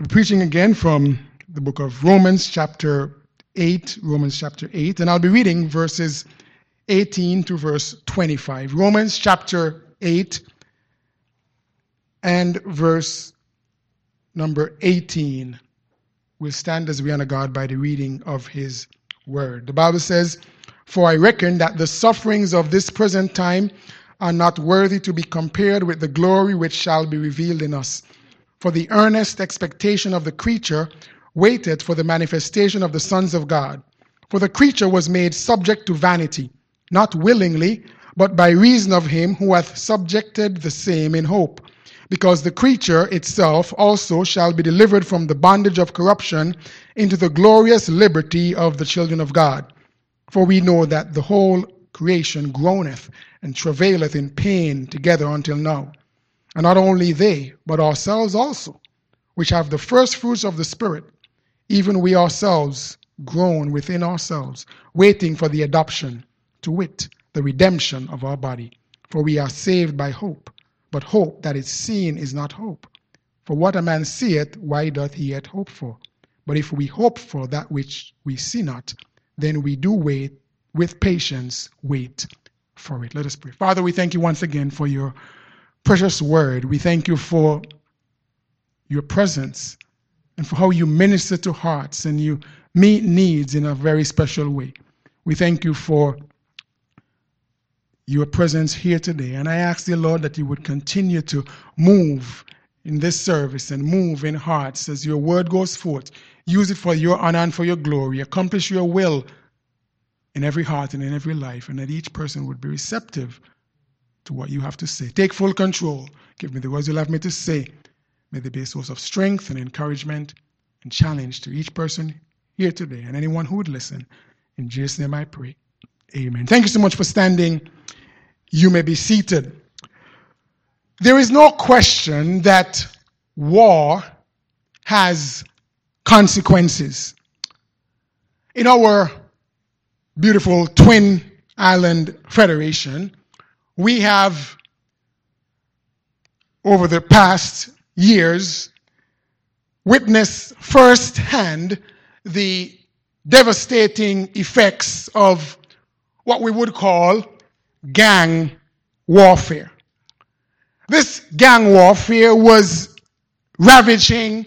I'm preaching again from the book of Romans, chapter 8, Romans chapter 8, and I'll be reading verses 18 to verse 25. Romans chapter 8 and verse number 18. We'll stand as we honor God by the reading of his word. The Bible says, For I reckon that the sufferings of this present time are not worthy to be compared with the glory which shall be revealed in us. For the earnest expectation of the creature waited for the manifestation of the sons of God. For the creature was made subject to vanity, not willingly, but by reason of him who hath subjected the same in hope. Because the creature itself also shall be delivered from the bondage of corruption into the glorious liberty of the children of God. For we know that the whole creation groaneth and travaileth in pain together until now. And not only they, but ourselves also, which have the first fruits of the Spirit, even we ourselves groan within ourselves, waiting for the adoption, to wit, the redemption of our body. For we are saved by hope. But hope that is seen is not hope. For what a man seeth, why doth he yet hope for? But if we hope for that which we see not, then we do wait with patience, wait for it. Let us pray. Father, we thank you once again for your precious word. We thank you for your presence and for how you minister to hearts and you meet needs in a very special way. We thank you for your presence here today. And I ask the Lord that you would continue to move in this service and move in hearts as your word goes forth. Use it for your honor and for your glory. Accomplish your will in every heart and in every life, and that each person would be receptive to what you have to say. Take full control. Give me the words you'll have me to say. May they be a source of strength and encouragement and challenge to each person here today and anyone who would listen. In Jesus' name I pray. Amen. Thank you so much for standing. You may be seated. There is no question that war has consequences. In our beautiful twin island federation, we have, over the past years, witnessed firsthand the devastating effects of what we would call gang warfare. This gang warfare was ravaging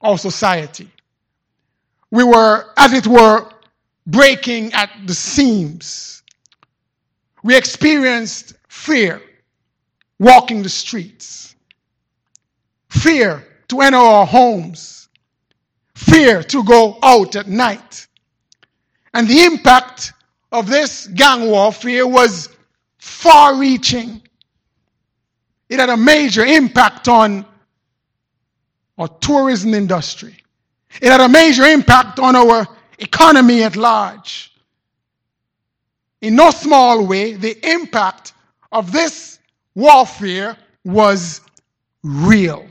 our society. We were, as it were, breaking at the seams. We experienced fear walking the streets, fear to enter our homes, fear to go out at night. And the impact of this gang warfare was far reaching. It had a major impact on our tourism industry. It had a major impact on our economy at large. In no small way, the impact of this warfare was real.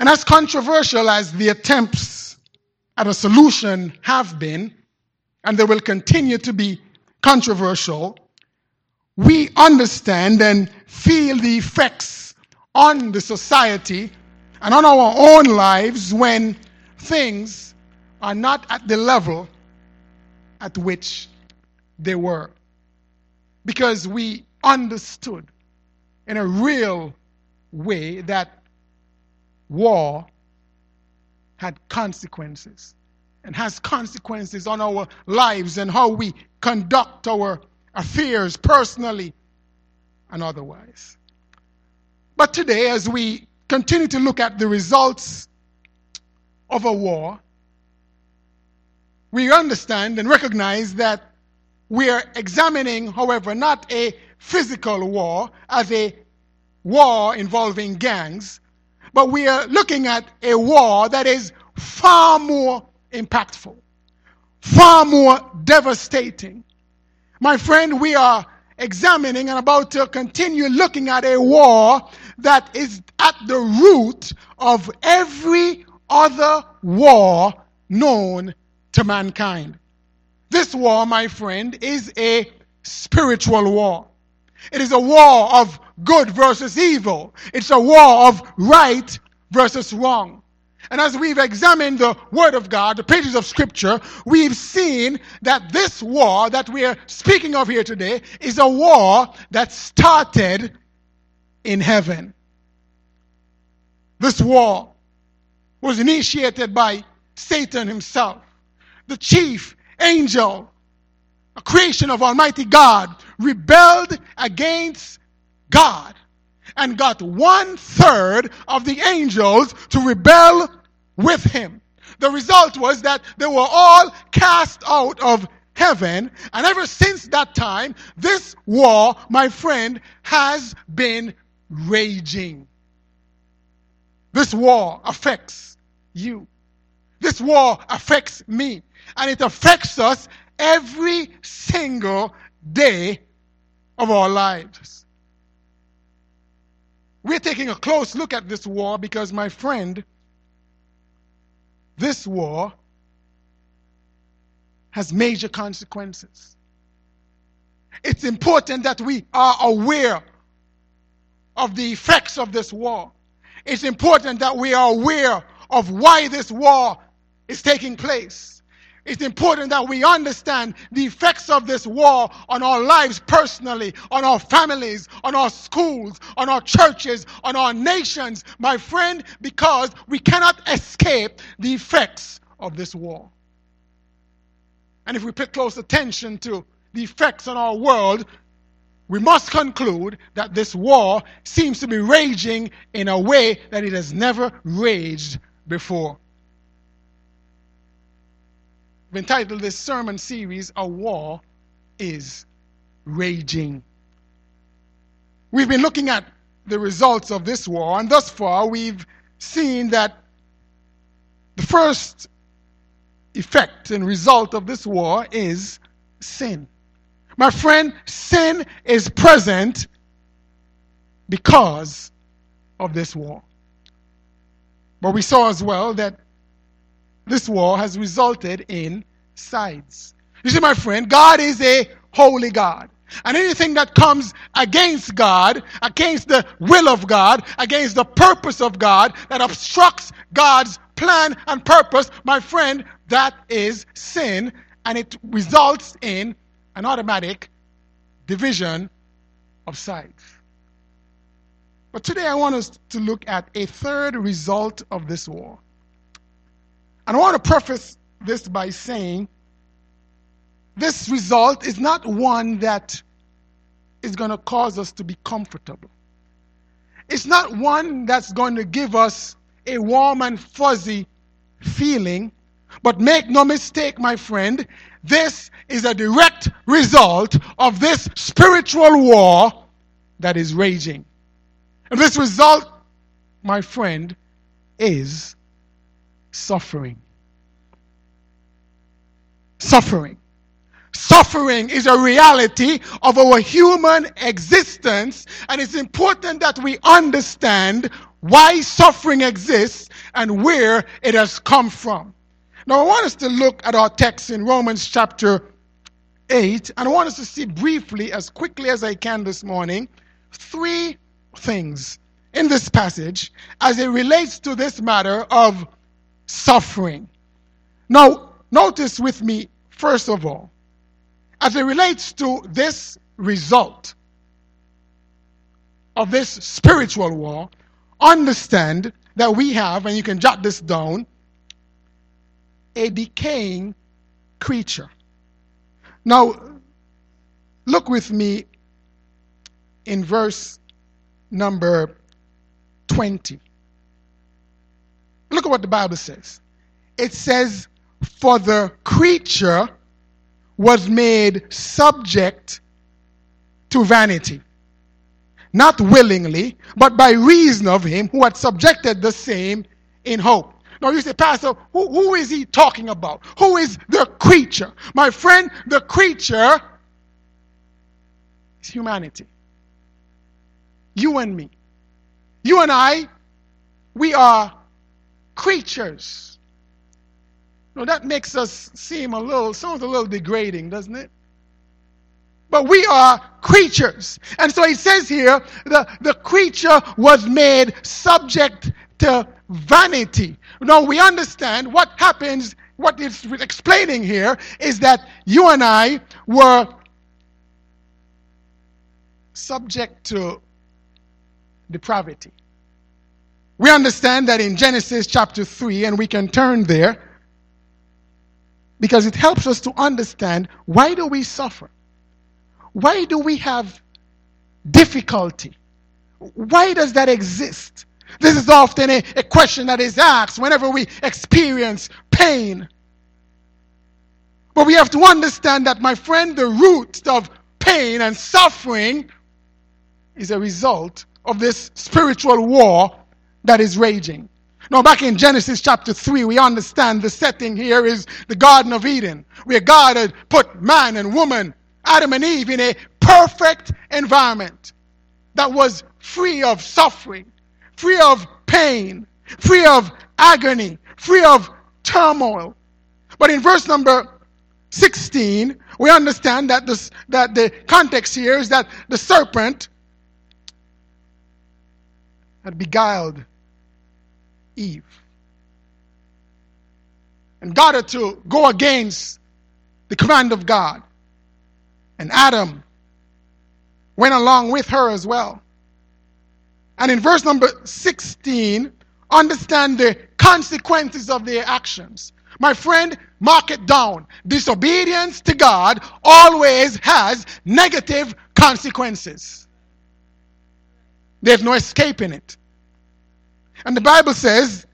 And as controversial as the attempts at a solution have been, and they will continue to be controversial, we understand and feel the effects on the society and on our own lives when things are not at the level at which they were. Because we understood in a real way that war had consequences and has consequences on our lives and how we conduct our affairs personally and otherwise. But today, as we continue to look at the results of a war, we understand and recognize that we are examining, however, not a physical war as a war involving gangs, but we are looking at a war that is far more impactful, far more devastating. My friend, we are examining and about to continue looking at a war that is at the root of every other war known to mankind. This war, my friend, is a spiritual war. It is a war of good versus evil. It's a war of right versus wrong. And as we've examined the Word of God, the pages of Scripture, we've seen that this war that we're speaking of here today is a war that started in heaven. This war was initiated by Satan himself, the chief angel, a creation of Almighty God, rebelled against God and got one third of the angels to rebel with him. The result was that they were all cast out of heaven. And ever since that time, this war, my friend, has been raging. This war affects you. This war affects me. And it affects us every single day of our lives. We're taking a close look at this war because, my friend, this war has major consequences. It's important that we are aware of the effects of this war. It's important that we are aware of why this war is taking place. It's important that we understand the effects of this war on our lives personally, on our families, on our schools, on our churches, on our nations, my friend, because we cannot escape the effects of this war. And if we pay close attention to the effects on our world, we must conclude that this war seems to be raging in a way that it has never raged before. I've entitled this sermon series, A War is Raging. We've been looking at the results of this war, and thus far we've seen that the first effect and result of this war is sin. My friend, sin is present because of this war. But we saw as well that this war has resulted in sides. You see, my friend, God is a holy God. And anything that comes against God, against the will of God, against the purpose of God, that obstructs God's plan and purpose, my friend, that is sin. And it results in an automatic division of sides. But today I want us to look at a third result of this war. And I want to preface this by saying this result is not one that is going to cause us to be comfortable. It's not one that's going to give us a warm and fuzzy feeling. But make no mistake, my friend, this is a direct result of this spiritual war that is raging. And this result, my friend, is suffering. Suffering. Suffering is a reality of our human existence, and it's important that we understand why suffering exists and where it has come from. Now, I want us to look at our text in Romans chapter 8, and I want us to see briefly, as quickly as I can this morning, three things in this passage as it relates to this matter of suffering. Now, notice with me, first of all, as it relates to this result of this spiritual war, understand that we have, and you can jot this down, a decaying creature. Now, look with me in verse number 20. What the Bible says. It says, For the creature was made subject to vanity, not willingly, but by reason of him who had subjected the same in hope. Now you say, Pastor, who, who is he talking about? Who is the creature? My friend, the creature is humanity. You and me. You and I, we are creatures. Now that makes us seem a little, sounds a little degrading, doesn't it? But we are creatures. And so he says here, the, the creature was made subject to vanity. Now we understand what happens, what it's explaining here is that you and I were subject to depravity. We understand that in Genesis chapter 3, and we can turn there because it helps us to understand why do we suffer? Why do we have difficulty? Why does that exist? This is often a, a question that is asked whenever we experience pain. But we have to understand that, my friend, the root of pain and suffering is a result of this spiritual war that is raging. Now, back in Genesis chapter 3, we understand the setting here is the Garden of Eden, where God had put man and woman, Adam and Eve, in a perfect environment that was free of suffering, free of pain, free of agony, free of turmoil. But in verse number 16, we understand that, this, that the context here is that the serpent had beguiled Eve. And got her to go against the command of God. And Adam went along with her as well. And in verse number 16, understand the consequences of their actions. My friend, mark it down. Disobedience to God always has negative consequences. There's no escaping it. And the Bible says,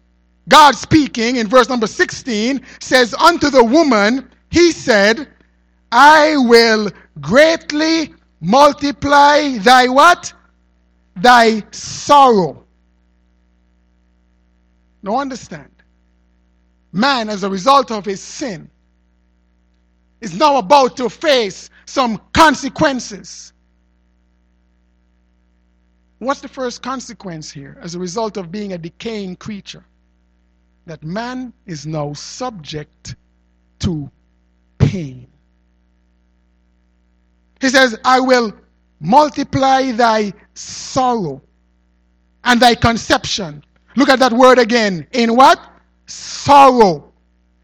God speaking in verse number 16 says, Unto the woman, he said, I will greatly multiply thy what? Thy sorrow. Now understand. Man, as a result of his sin, is now about to face some consequences. What's the first consequence here as a result of being a decaying creature? That man is now subject to pain. He says, I will multiply thy sorrow and thy conception. Look at that word again. In what? Sorrow.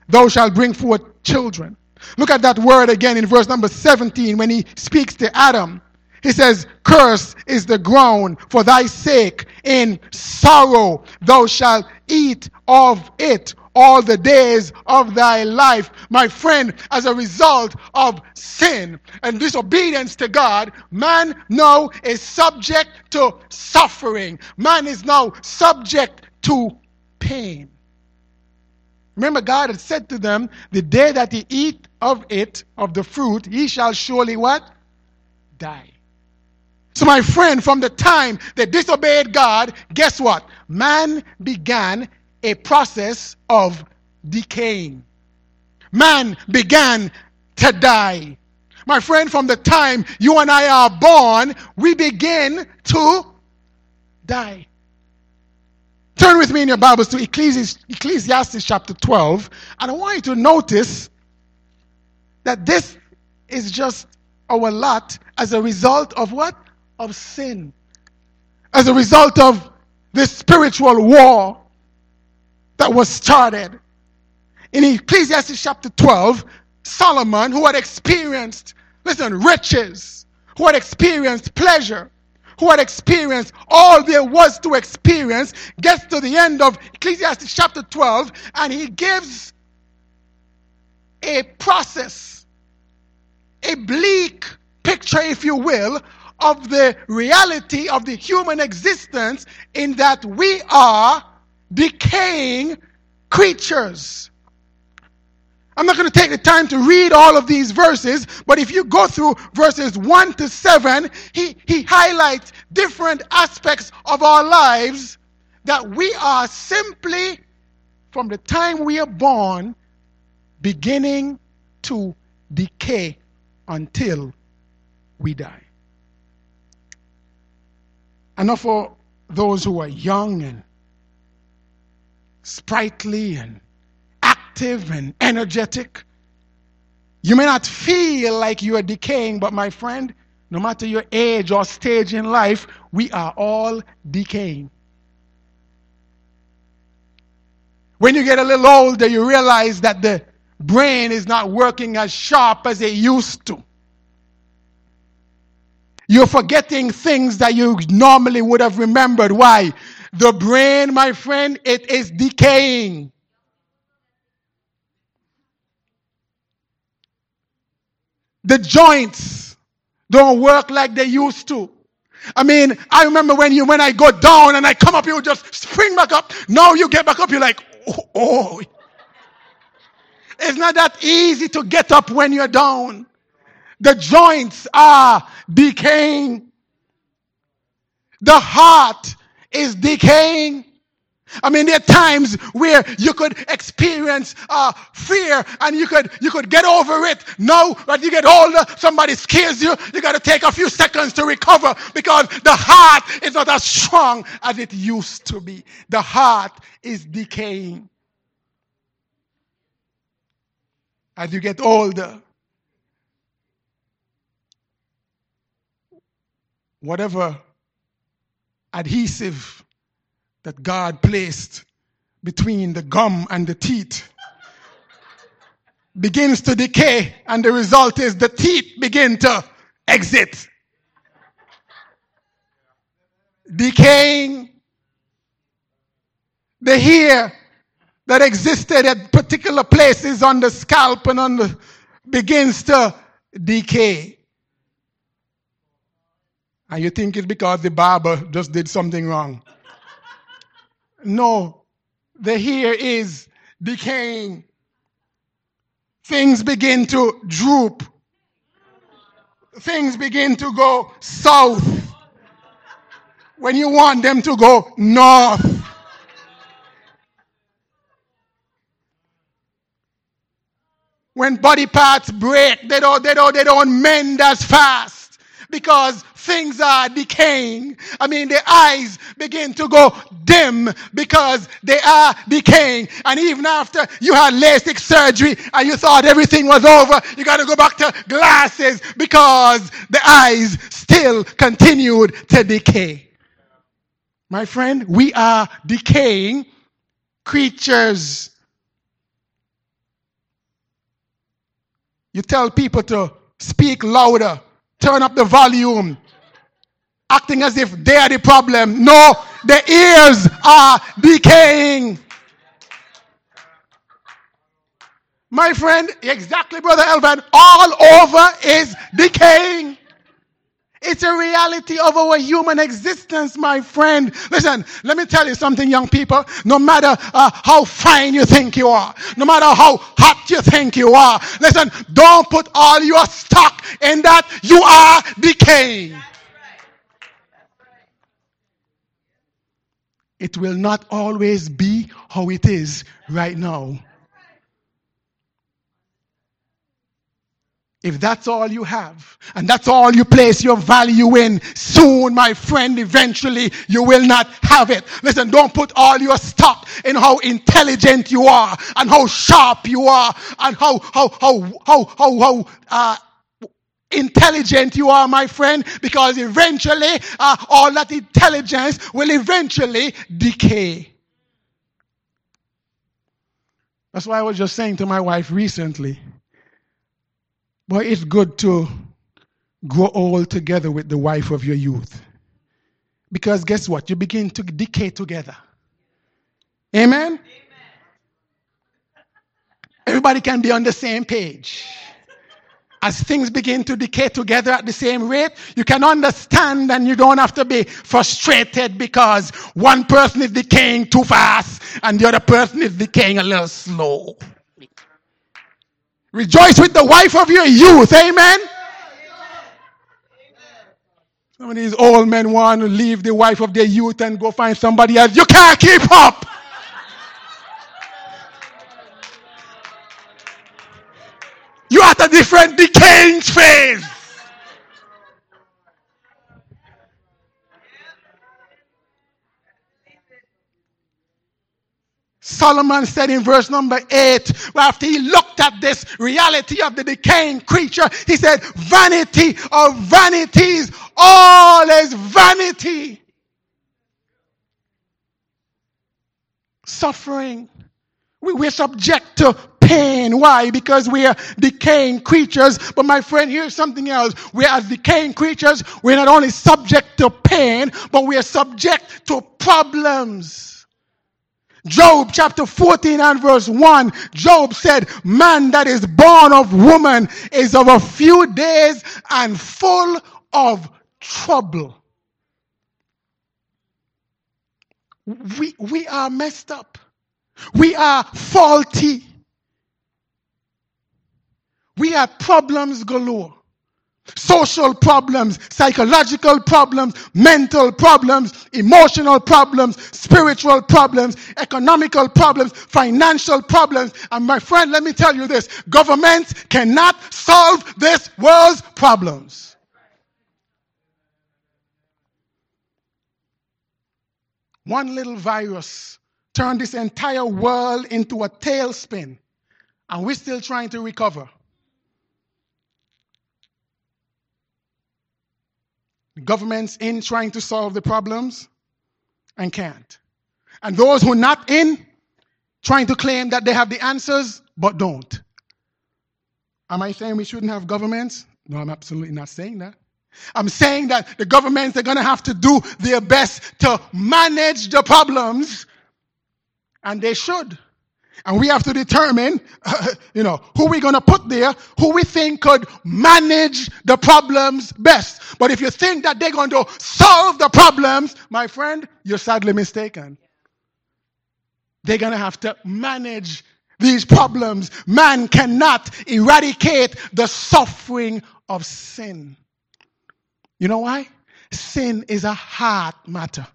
Thou shalt bring forth children. Look at that word again in verse number 17 when he speaks to Adam. He says, Cursed is the ground for thy sake. In sorrow thou shalt eat of it all the days of thy life. My friend, as a result of sin and disobedience to God, man now is subject to suffering. Man is now subject to pain. Remember, God had said to them, The day that ye eat of it, of the fruit, ye shall surely what? Die. So, my friend, from the time they disobeyed God, guess what? Man began a process of decaying. Man began to die. My friend, from the time you and I are born, we begin to die. Turn with me in your Bibles to Ecclesiastes, Ecclesiastes chapter 12, and I want you to notice that this is just our lot as a result of what? Of sin, as a result of this spiritual war that was started. In Ecclesiastes chapter 12, Solomon, who had experienced, listen, riches, who had experienced pleasure, who had experienced all there was to experience, gets to the end of Ecclesiastes chapter 12 and he gives a process, a bleak picture, if you will, of the reality of the human existence in that we are decaying creatures. I'm not going to take the time to read all of these verses, but if you go through verses 1 to 7, he, he highlights different aspects of our lives that we are simply, from the time we are born, beginning to decay until we die. And not for those who are young and sprightly and active and energetic. You may not feel like you are decaying, but my friend, no matter your age or stage in life, we are all decaying. When you get a little older, you realize that the brain is not working as sharp as it used to. You're forgetting things that you normally would have remembered. Why? The brain, my friend, it is decaying. The joints don't work like they used to. I mean, I remember when you when I go down and I come up, you just spring back up. Now you get back up, you're like, oh, oh. It's not that easy to get up when you're down. The joints are decaying. The heart is decaying. I mean, there are times where you could experience uh, fear and you could you could get over it. No, but you get older, somebody scares you. You got to take a few seconds to recover because the heart is not as strong as it used to be. The heart is decaying. As you get older, whatever adhesive that God placed between the gum and the teeth begins to decay, and the result is the teeth begin to exit. Decaying. The hair that existed at particular places on the scalp and on the begins to decay. And you think it's because the barber just did something wrong. No, the hair is decaying. Things begin to droop. Things begin to go south when you want them to go north. When body parts break, they don't, they don't, they don't mend as fast because things are decaying. I mean, the eyes begin to go dim because they are decaying. And even after you had LASIK surgery and you thought everything was over, you got to go back to glasses because the eyes still continued to decay. My friend, we are decaying creatures. You tell people to speak louder, turn up the volume, acting as if they are the problem. No, the ears are decaying. My friend, exactly, Brother Elvan, all over is decaying. It's a reality of our human existence, my friend. Listen, let me tell you something, young people. No matter uh, how fine you think you are, no matter how hot you think you are, listen, don't put all your stock in that. You are decaying. it will not always be how it is right now. If that's all you have, and that's all you place your value in, soon, my friend, eventually you will not have it. Listen, don't put all your stock in how intelligent you are, and how sharp you are, and how, how, how, how, how, how uh, intelligent you are, my friend, because eventually uh, all that intelligence will eventually decay. That's why I was just saying to my wife recently, boy, it's good to grow old together with the wife of your youth. Because guess what? You begin to decay together. Amen? Amen. Everybody can be on the same page as things begin to decay together at the same rate, you can understand and you don't have to be frustrated because one person is decaying too fast and the other person is decaying a little slow. Rejoice with the wife of your youth. Amen. Some of these old men want to leave the wife of their youth and go find somebody else. You can't keep up. You're at a different decaying phase. Solomon said in verse number 8, after he looked at this reality of the decaying creature, he said, Vanity of vanities, all is vanity. Suffering we're subject to pain. Why? Because we are decaying creatures. But my friend, here's something else. We are decaying creatures. We're not only subject to pain, but we are subject to problems. Job chapter 14 and verse 1, Job said, Man that is born of woman is of a few days and full of trouble. We, we are messed up. We are faulty. We have problems galore. Social problems, psychological problems, mental problems, emotional problems, spiritual problems, economical problems, financial problems. And my friend, let me tell you this governments cannot solve this world's problems. One little virus turned this entire world into a tailspin, and we're still trying to recover. Governments in trying to solve the problems and can't. And those who are not in trying to claim that they have the answers but don't. Am I saying we shouldn't have governments? No, I'm absolutely not saying that. I'm saying that the governments are going to have to do their best to manage the problems, and they should. And we have to determine, uh, you know, who we're going to put there, who we think could manage the problems best. But if you think that they're going to solve the problems, my friend, you're sadly mistaken. They're going to have to manage these problems. Man cannot eradicate the suffering of sin. You know why? Sin is a heart matter.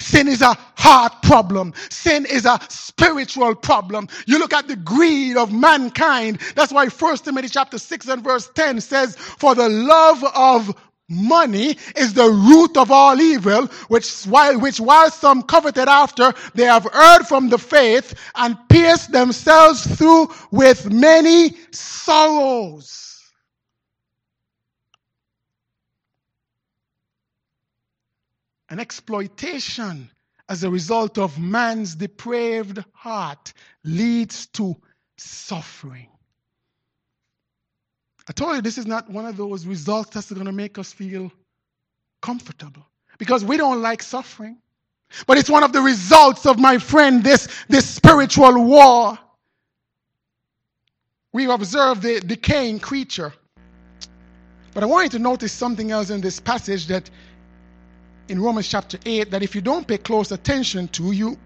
Sin is a heart problem. Sin is a spiritual problem. You look at the greed of mankind. That's why 1 Timothy chapter 6 and verse 10 says, For the love of money is the root of all evil, which while, which while some coveted after, they have erred from the faith and pierced themselves through with many sorrows. And exploitation as a result of man's depraved heart leads to suffering. I told you this is not one of those results that's going to make us feel comfortable because we don't like suffering. But it's one of the results of my friend, this, this spiritual war. We observe the decaying creature. But I want you to notice something else in this passage that in Romans chapter 8 that if you don't pay close attention to, you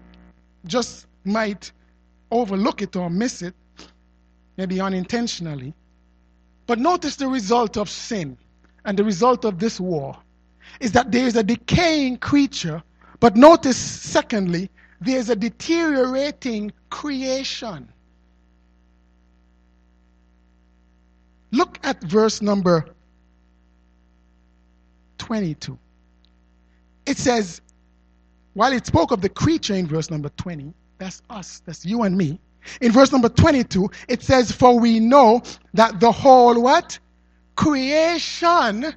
just might overlook it or miss it, maybe unintentionally. But notice the result of sin and the result of this war is that there is a decaying creature, but notice, secondly, there is a deteriorating creation. Look at verse number 22 it says, while it spoke of the creature in verse number 20, that's us, that's you and me. In verse number 22, it says, For we know that the whole what? Creation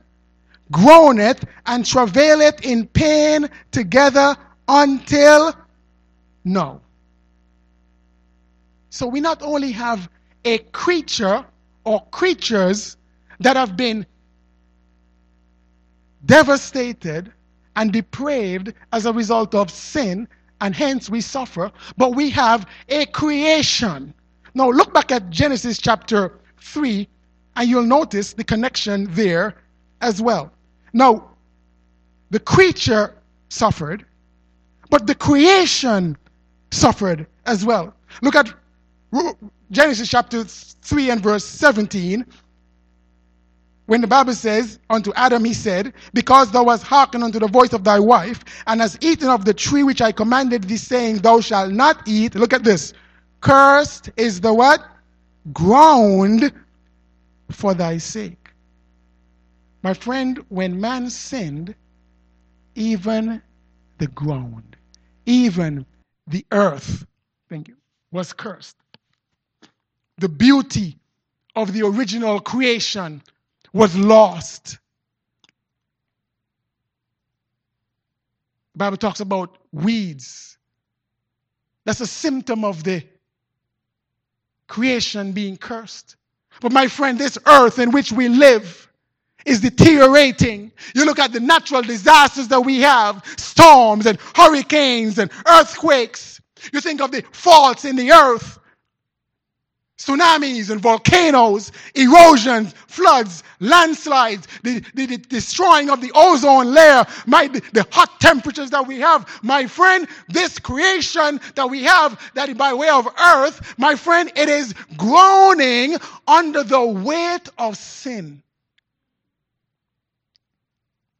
groaneth and travaileth in pain together until now. So we not only have a creature or creatures that have been devastated and depraved as a result of sin, and hence we suffer, but we have a creation. Now, look back at Genesis chapter 3, and you'll notice the connection there as well. Now, the creature suffered, but the creation suffered as well. Look at Genesis chapter 3 and verse 17 when the Bible says, Unto Adam he said, Because thou hast hearkened unto the voice of thy wife, and hast eaten of the tree which I commanded thee, saying, Thou shalt not eat. Look at this. Cursed is the what? Ground for thy sake. My friend, when man sinned, even the ground, even the earth, thank you, was cursed. The beauty of the original creation was lost. The Bible talks about weeds. That's a symptom of the creation being cursed. But my friend, this earth in which we live is deteriorating. You look at the natural disasters that we have storms and hurricanes and earthquakes. You think of the faults in the earth tsunamis and volcanoes, erosions, floods, landslides, the, the, the, destroying of the ozone layer, my, the hot temperatures that we have. My friend, this creation that we have, that by way of earth, my friend, it is groaning under the weight of sin.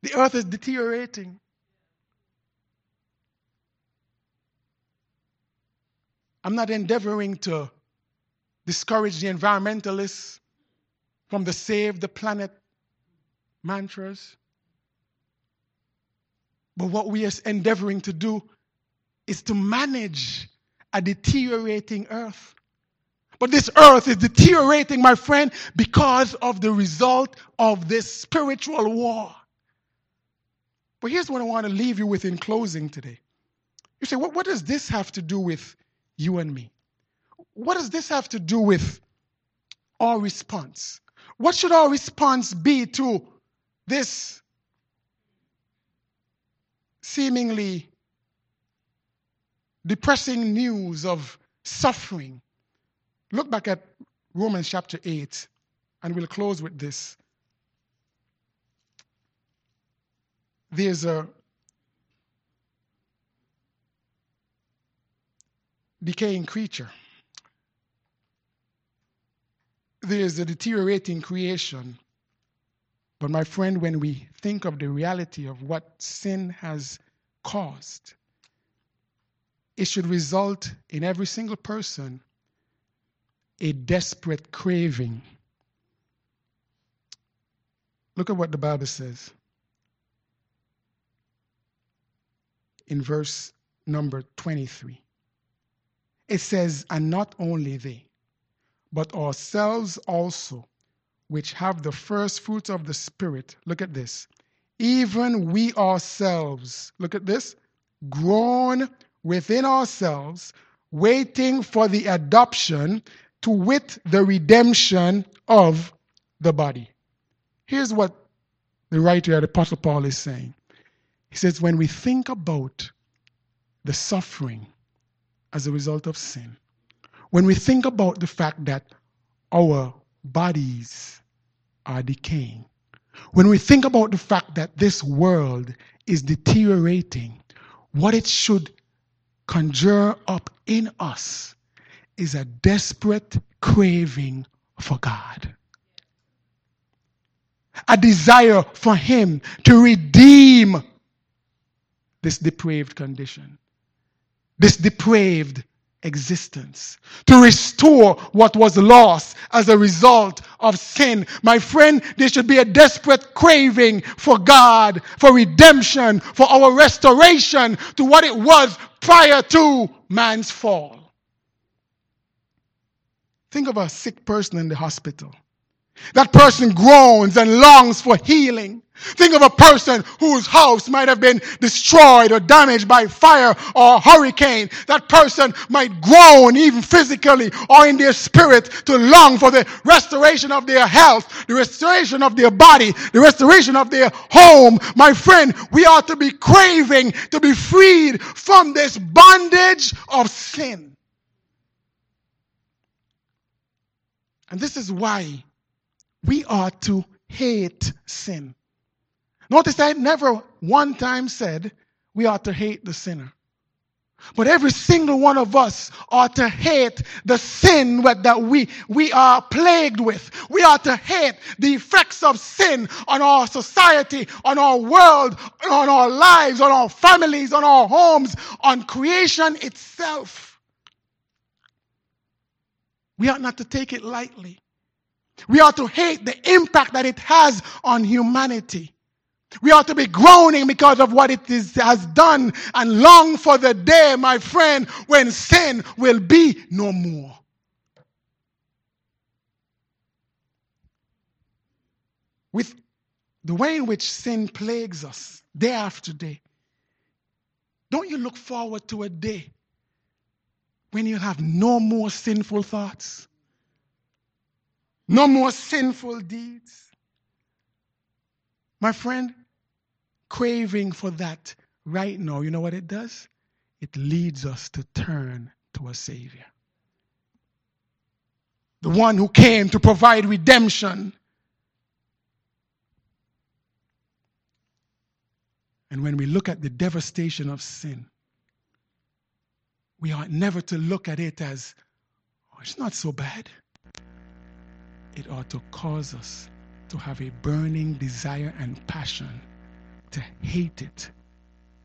The earth is deteriorating. I'm not endeavoring to discourage the environmentalists from the save the planet mantras. But what we are endeavoring to do is to manage a deteriorating earth. But this earth is deteriorating, my friend, because of the result of this spiritual war. But here's what I want to leave you with in closing today. You say, what, what does this have to do with you and me? What does this have to do with our response? What should our response be to this seemingly depressing news of suffering? Look back at Romans chapter 8, and we'll close with this. There's a decaying creature there is a deteriorating creation. But my friend, when we think of the reality of what sin has caused, it should result in every single person a desperate craving. Look at what the Bible says in verse number 23. It says, And not only they, but ourselves also, which have the first fruits of the Spirit. Look at this. Even we ourselves, look at this, groan within ourselves, waiting for the adoption to wit the redemption of the body. Here's what the writer, the Apostle Paul, is saying. He says, when we think about the suffering as a result of sin, when we think about the fact that our bodies are decaying, when we think about the fact that this world is deteriorating, what it should conjure up in us is a desperate craving for God. A desire for Him to redeem this depraved condition, this depraved existence, to restore what was lost as a result of sin. My friend, there should be a desperate craving for God, for redemption, for our restoration to what it was prior to man's fall. Think of a sick person in the hospital. That person groans and longs for healing. Think of a person whose house might have been destroyed or damaged by fire or hurricane. That person might groan even physically or in their spirit to long for the restoration of their health, the restoration of their body, the restoration of their home. My friend, we ought to be craving to be freed from this bondage of sin. And this is why we ought to hate sin. Notice I never one time said we ought to hate the sinner. But every single one of us ought to hate the sin that we, we are plagued with. We ought to hate the effects of sin on our society, on our world, on our lives, on our families, on our homes, on creation itself. We ought not to take it lightly. We are to hate the impact that it has on humanity. We ought to be groaning because of what it is, has done and long for the day, my friend, when sin will be no more. With the way in which sin plagues us day after day, don't you look forward to a day when you have no more sinful thoughts? No more sinful deeds. My friend, craving for that right now, you know what it does? It leads us to turn to a Savior. The one who came to provide redemption. And when we look at the devastation of sin, we ought never to look at it as, oh, it's not so bad. It ought to cause us to have a burning desire and passion to hate it,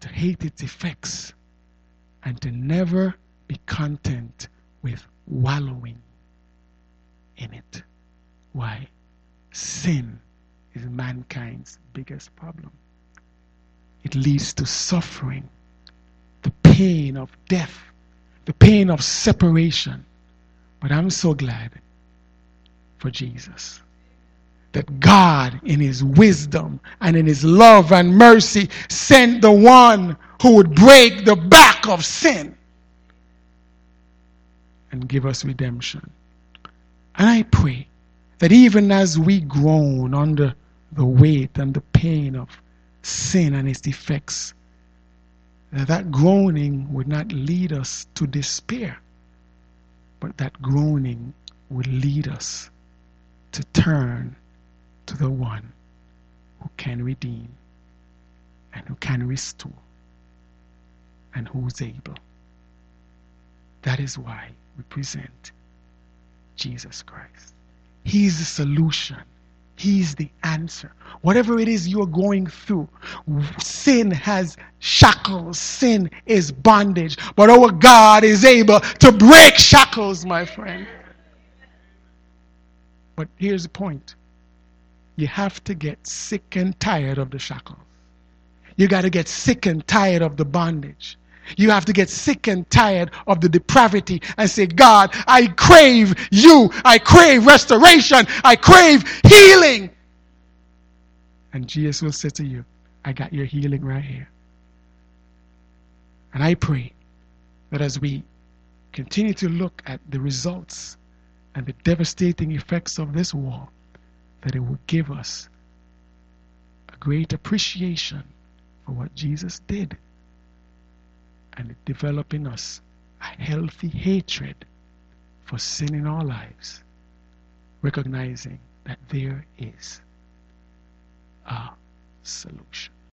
to hate its effects, and to never be content with wallowing in it. Why? Sin is mankind's biggest problem. It leads to suffering, the pain of death, the pain of separation. But I'm so glad for Jesus that God, in His wisdom and in His love and mercy, sent the one who would break the back of sin and give us redemption. And I pray that even as we groan under the weight and the pain of sin and its effects, that that groaning would not lead us to despair, but that groaning would lead us to turn to the one who can redeem and who can restore and who is able. That is why we present Jesus Christ. He's the solution. He's the answer. Whatever it is you're going through, sin has shackles, sin is bondage. But our God is able to break shackles, my friend. But here's the point you have to get sick and tired of the shackles. You got to get sick and tired of the bondage. You have to get sick and tired of the depravity and say, God, I crave you. I crave restoration. I crave healing. And Jesus will say to you, I got your healing right here. And I pray that as we continue to look at the results and the devastating effects of this war, that it will give us a great appreciation for what Jesus did and develop in us a healthy hatred for sin in our lives, recognizing that there is a solution.